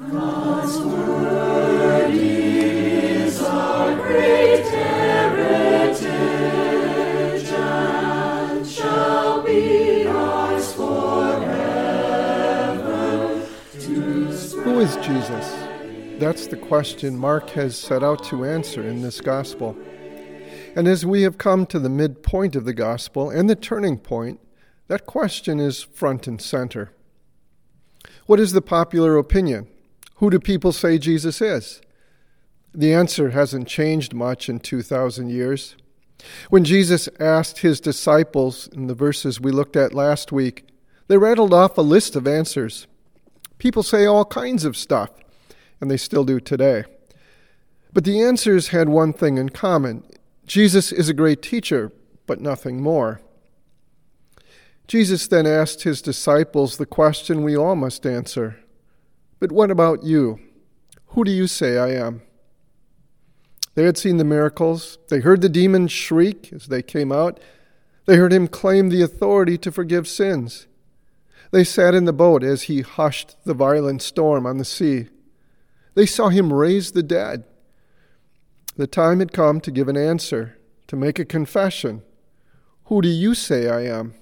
Who is Jesus? That's the question Mark has set out to answer in this gospel. And as we have come to the midpoint of the gospel and the turning point, that question is front and center. What is the popular opinion? Who do people say Jesus is? The answer hasn't changed much in 2,000 years. When Jesus asked his disciples in the verses we looked at last week, they rattled off a list of answers. People say all kinds of stuff, and they still do today. But the answers had one thing in common Jesus is a great teacher, but nothing more. Jesus then asked his disciples the question we all must answer But what about you? Who do you say I am? They had seen the miracles. They heard the demons shriek as they came out. They heard him claim the authority to forgive sins. They sat in the boat as he hushed the violent storm on the sea. They saw him raise the dead. The time had come to give an answer, to make a confession. Who do you say I am?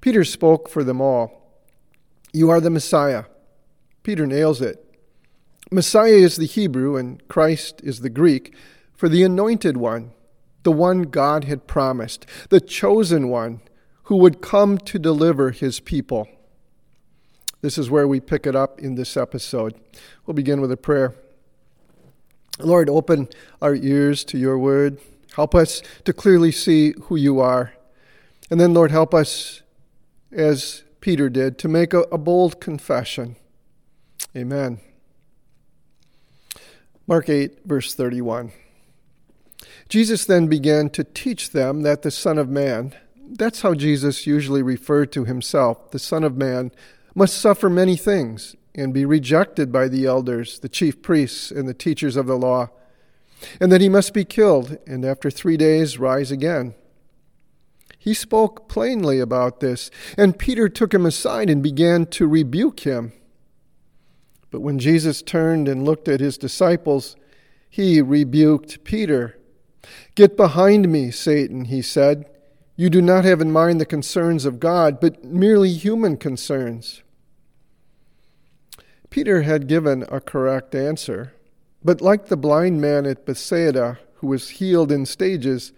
Peter spoke for them all. You are the Messiah. Peter nails it. Messiah is the Hebrew and Christ is the Greek for the anointed one, the one God had promised, the chosen one who would come to deliver his people. This is where we pick it up in this episode. We'll begin with a prayer. Lord, open our ears to your word. Help us to clearly see who you are. And then, Lord, help us, as Peter did, to make a, a bold confession. Amen. Mark 8, verse 31. Jesus then began to teach them that the Son of Man, that's how Jesus usually referred to himself, the Son of Man, must suffer many things and be rejected by the elders, the chief priests, and the teachers of the law, and that he must be killed and after three days rise again. He spoke plainly about this, and Peter took him aside and began to rebuke him. But when Jesus turned and looked at his disciples, he rebuked Peter. Get behind me, Satan, he said. You do not have in mind the concerns of God, but merely human concerns. Peter had given a correct answer, but like the blind man at Bethsaida who was healed in stages,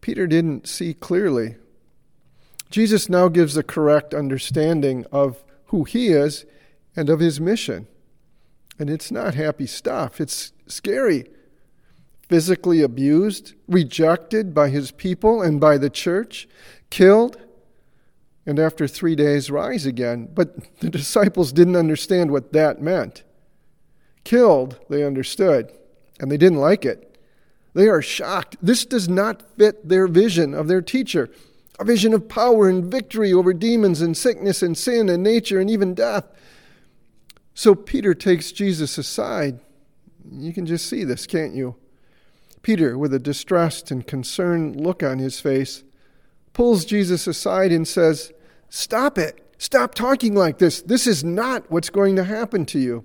Peter didn't see clearly. Jesus now gives a correct understanding of who he is and of his mission. And it's not happy stuff, it's scary. Physically abused, rejected by his people and by the church, killed, and after three days rise again. But the disciples didn't understand what that meant. Killed, they understood, and they didn't like it. They are shocked. This does not fit their vision of their teacher a vision of power and victory over demons and sickness and sin and nature and even death. So Peter takes Jesus aside. You can just see this, can't you? Peter, with a distressed and concerned look on his face, pulls Jesus aside and says, Stop it. Stop talking like this. This is not what's going to happen to you.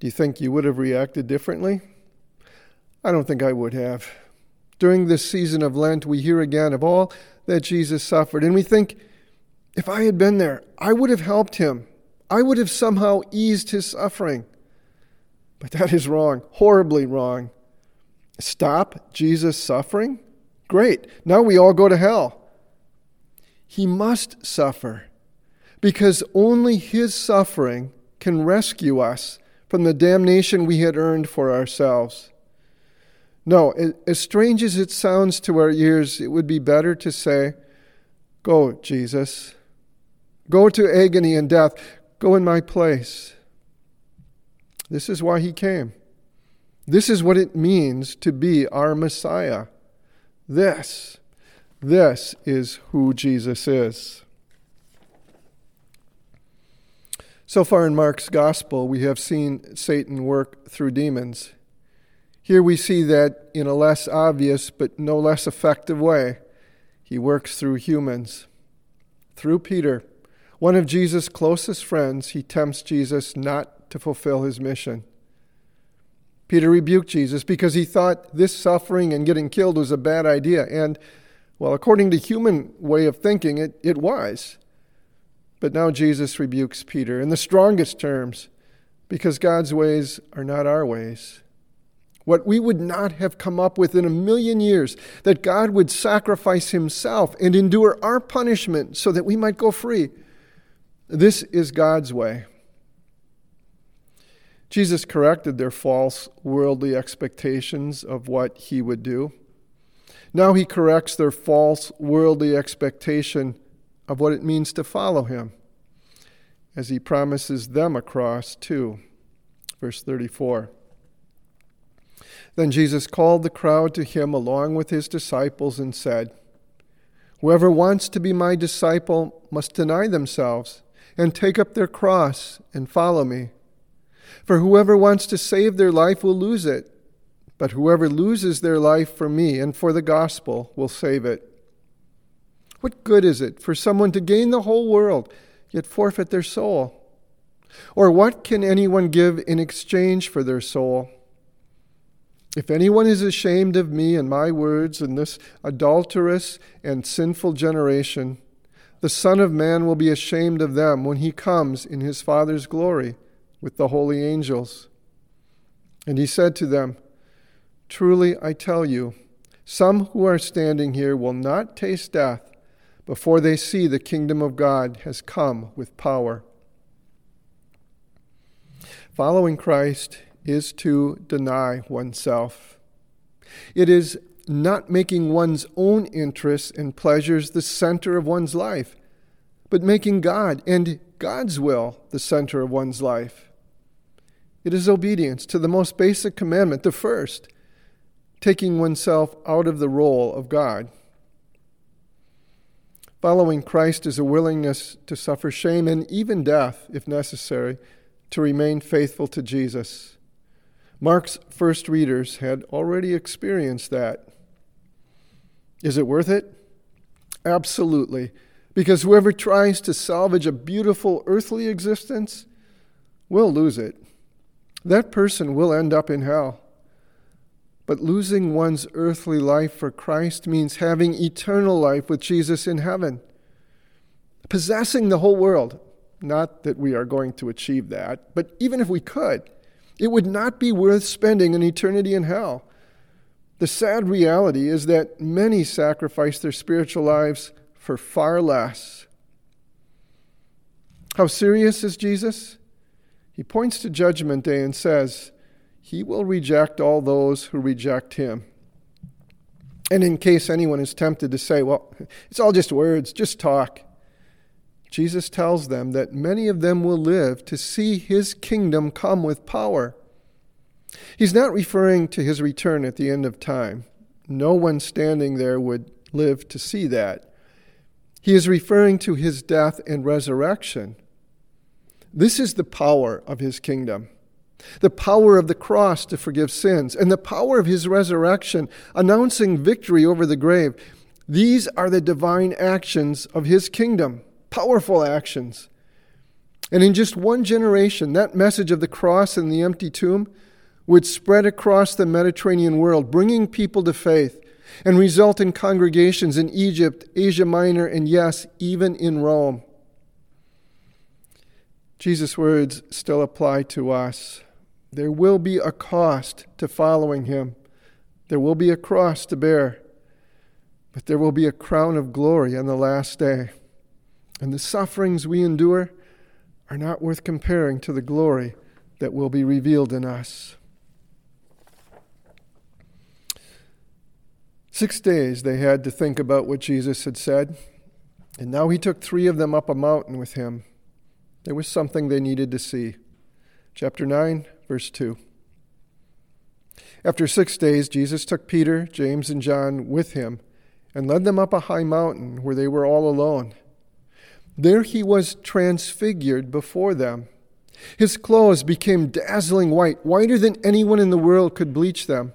Do you think you would have reacted differently? I don't think I would have. During this season of Lent, we hear again of all that Jesus suffered, and we think, if I had been there, I would have helped him. I would have somehow eased his suffering. But that is wrong, horribly wrong. Stop Jesus' suffering? Great. Now we all go to hell. He must suffer because only his suffering can rescue us from the damnation we had earned for ourselves. No, as strange as it sounds to our ears, it would be better to say, Go, Jesus. Go to agony and death. Go in my place. This is why he came. This is what it means to be our Messiah. This, this is who Jesus is. So far in Mark's gospel, we have seen Satan work through demons. Here we see that in a less obvious but no less effective way, he works through humans. Through Peter, one of Jesus' closest friends, he tempts Jesus not to fulfill his mission. Peter rebuked Jesus because he thought this suffering and getting killed was a bad idea. And, well, according to human way of thinking, it, it was. But now Jesus rebukes Peter in the strongest terms because God's ways are not our ways. What we would not have come up with in a million years, that God would sacrifice himself and endure our punishment so that we might go free. This is God's way. Jesus corrected their false worldly expectations of what he would do. Now he corrects their false worldly expectation of what it means to follow him, as he promises them a cross too. Verse 34. Then Jesus called the crowd to him along with his disciples and said, Whoever wants to be my disciple must deny themselves and take up their cross and follow me. For whoever wants to save their life will lose it, but whoever loses their life for me and for the gospel will save it. What good is it for someone to gain the whole world, yet forfeit their soul? Or what can anyone give in exchange for their soul? If anyone is ashamed of me and my words in this adulterous and sinful generation, the Son of Man will be ashamed of them when he comes in his Father's glory with the holy angels. And he said to them, Truly I tell you, some who are standing here will not taste death before they see the kingdom of God has come with power. Following Christ is to deny oneself. It is not making one's own interests and pleasures the center of one's life, but making God and God's will the center of one's life. It is obedience to the most basic commandment, the first, taking oneself out of the role of God. Following Christ is a willingness to suffer shame and even death, if necessary, to remain faithful to Jesus. Mark's first readers had already experienced that. Is it worth it? Absolutely. Because whoever tries to salvage a beautiful earthly existence will lose it that person will end up in hell. But losing one's earthly life for Christ means having eternal life with Jesus in heaven. Possessing the whole world. Not that we are going to achieve that, but even if we could, it would not be worth spending an eternity in hell. The sad reality is that many sacrifice their spiritual lives for far less. How serious is Jesus? He points to Judgment Day and says, He will reject all those who reject Him. And in case anyone is tempted to say, Well, it's all just words, just talk, Jesus tells them that many of them will live to see His kingdom come with power. He's not referring to His return at the end of time. No one standing there would live to see that. He is referring to his death and resurrection. This is the power of his kingdom the power of the cross to forgive sins, and the power of his resurrection, announcing victory over the grave. These are the divine actions of his kingdom, powerful actions. And in just one generation, that message of the cross and the empty tomb would spread across the Mediterranean world, bringing people to faith and result in congregations in Egypt, Asia Minor, and yes, even in Rome. Jesus' words still apply to us. There will be a cost to following him, there will be a cross to bear, but there will be a crown of glory on the last day. And the sufferings we endure are not worth comparing to the glory that will be revealed in us. Six days they had to think about what Jesus had said, and now he took three of them up a mountain with him there was something they needed to see. Chapter 9, verse 2. After six days, Jesus took Peter, James, and John with him and led them up a high mountain where they were all alone. There he was transfigured before them. His clothes became dazzling white, whiter than anyone in the world could bleach them.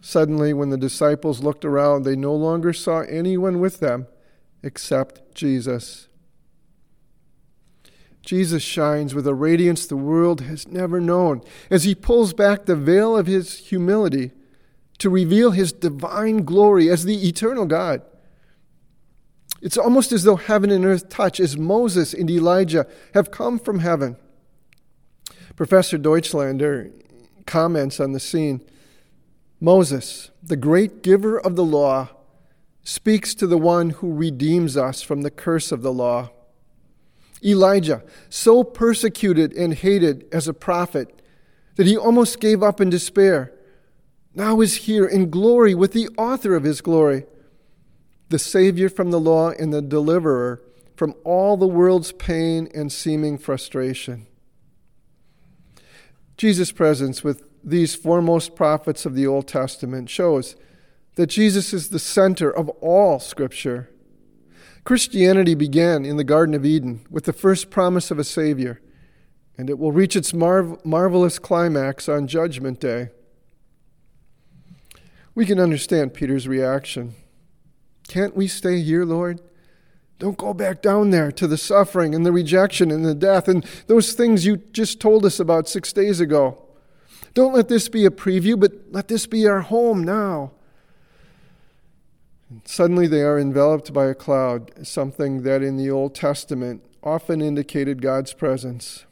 Suddenly, when the disciples looked around, they no longer saw anyone with them except Jesus. Jesus shines with a radiance the world has never known as he pulls back the veil of his humility to reveal his divine glory as the eternal God. It's almost as though heaven and earth touch as Moses and Elijah have come from heaven. Professor Deutschlander comments on the scene Moses, the great giver of the law, speaks to the one who redeems us from the curse of the law. Elijah, so persecuted and hated as a prophet that he almost gave up in despair, now is here in glory with the author of his glory, the Savior from the law and the deliverer from all the world's pain and seeming frustration. Jesus' presence with these foremost prophets of the Old Testament shows that Jesus is the center of all Scripture. Christianity began in the Garden of Eden with the first promise of a Savior, and it will reach its marv- marvelous climax on Judgment Day. We can understand Peter's reaction. Can't we stay here, Lord? Don't go back down there to the suffering and the rejection and the death and those things you just told us about six days ago. Don't let this be a preview, but let this be our home now. And suddenly they are enveloped by a cloud, something that in the Old Testament often indicated God's presence.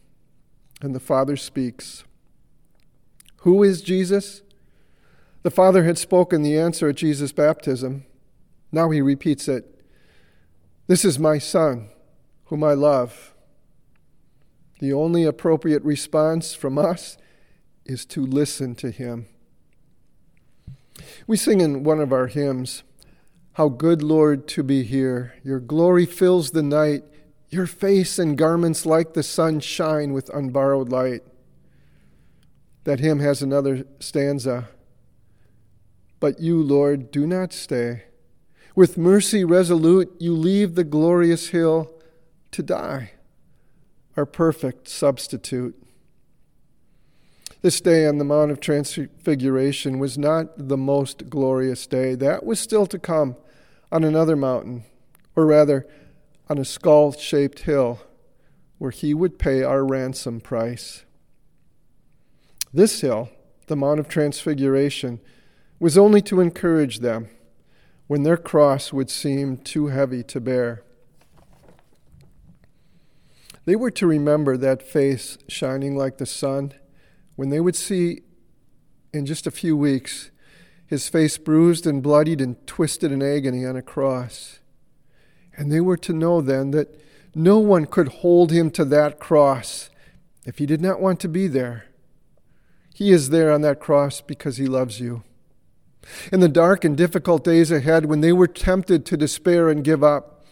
And the Father speaks. Who is Jesus? The Father had spoken the answer at Jesus' baptism. Now he repeats it This is my Son, whom I love. The only appropriate response from us is to listen to him. We sing in one of our hymns, How good, Lord, to be here. Your glory fills the night. Your face and garments like the sun shine with unborrowed light. That hymn has another stanza. But you, Lord, do not stay. With mercy resolute, you leave the glorious hill to die, our perfect substitute. This day on the Mount of Transfiguration was not the most glorious day. That was still to come on another mountain, or rather, on a skull shaped hill where he would pay our ransom price. This hill, the Mount of Transfiguration, was only to encourage them when their cross would seem too heavy to bear. They were to remember that face shining like the sun when they would see in just a few weeks his face bruised and bloodied and twisted in agony on a cross. And they were to know then that no one could hold him to that cross if he did not want to be there. He is there on that cross because he loves you. In the dark and difficult days ahead, when they were tempted to despair and give up,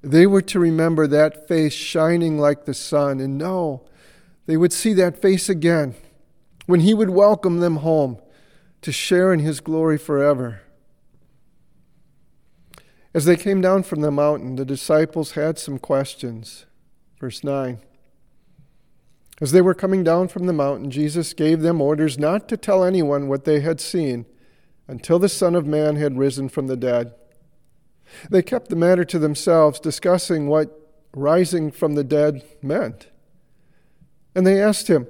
they were to remember that face shining like the sun and know they would see that face again when he would welcome them home to share in his glory forever. As they came down from the mountain, the disciples had some questions. Verse 9. As they were coming down from the mountain, Jesus gave them orders not to tell anyone what they had seen until the Son of Man had risen from the dead. They kept the matter to themselves, discussing what rising from the dead meant. And they asked him,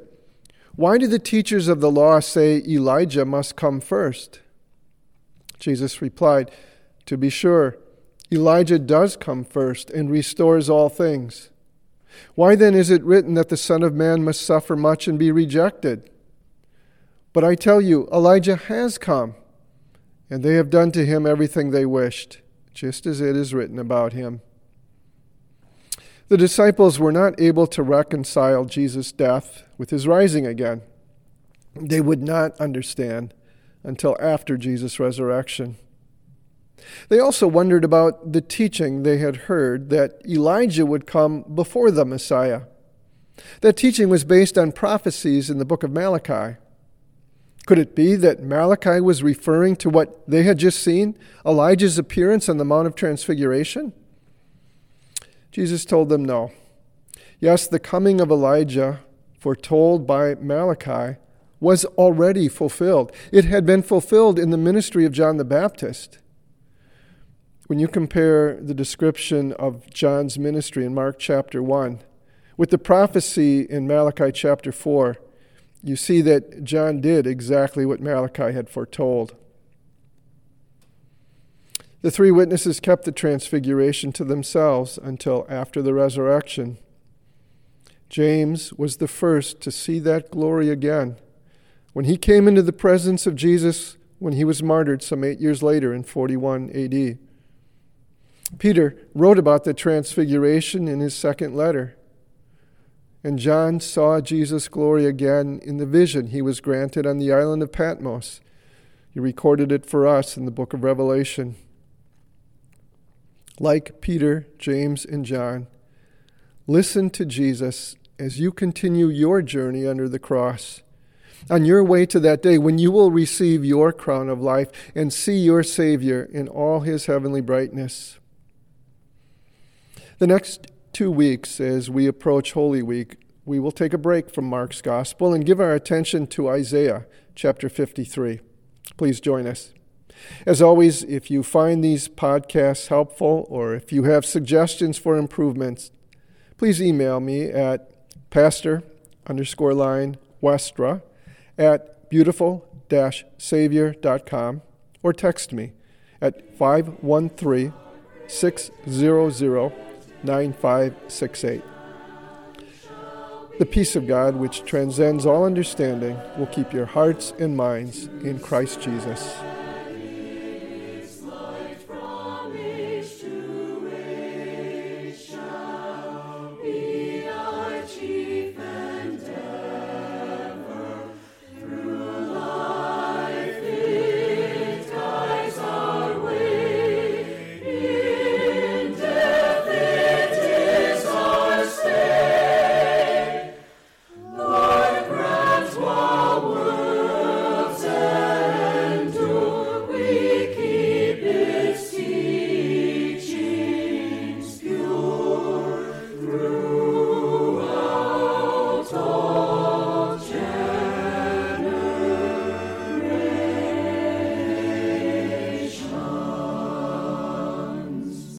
why do the teachers of the law say Elijah must come first? Jesus replied, To be sure, Elijah does come first and restores all things. Why then is it written that the Son of Man must suffer much and be rejected? But I tell you, Elijah has come, and they have done to him everything they wished, just as it is written about him. The disciples were not able to reconcile Jesus' death with his rising again. They would not understand until after Jesus' resurrection. They also wondered about the teaching they had heard that Elijah would come before the Messiah. That teaching was based on prophecies in the book of Malachi. Could it be that Malachi was referring to what they had just seen Elijah's appearance on the Mount of Transfiguration? Jesus told them no. Yes, the coming of Elijah, foretold by Malachi, was already fulfilled. It had been fulfilled in the ministry of John the Baptist. When you compare the description of John's ministry in Mark chapter 1 with the prophecy in Malachi chapter 4, you see that John did exactly what Malachi had foretold. The three witnesses kept the transfiguration to themselves until after the resurrection. James was the first to see that glory again when he came into the presence of Jesus when he was martyred some eight years later in 41 AD. Peter wrote about the transfiguration in his second letter. And John saw Jesus' glory again in the vision he was granted on the island of Patmos. He recorded it for us in the book of Revelation. Like Peter, James, and John, listen to Jesus as you continue your journey under the cross. On your way to that day when you will receive your crown of life and see your Savior in all his heavenly brightness. The next two weeks, as we approach Holy Week, we will take a break from Mark's Gospel and give our attention to Isaiah chapter 53. Please join us. As always, if you find these podcasts helpful or if you have suggestions for improvements, please email me at pastor underscore line westra at beautiful savior.com or text me at 513 600 9568. The peace of God, which transcends all understanding, will keep your hearts and minds in Christ Jesus.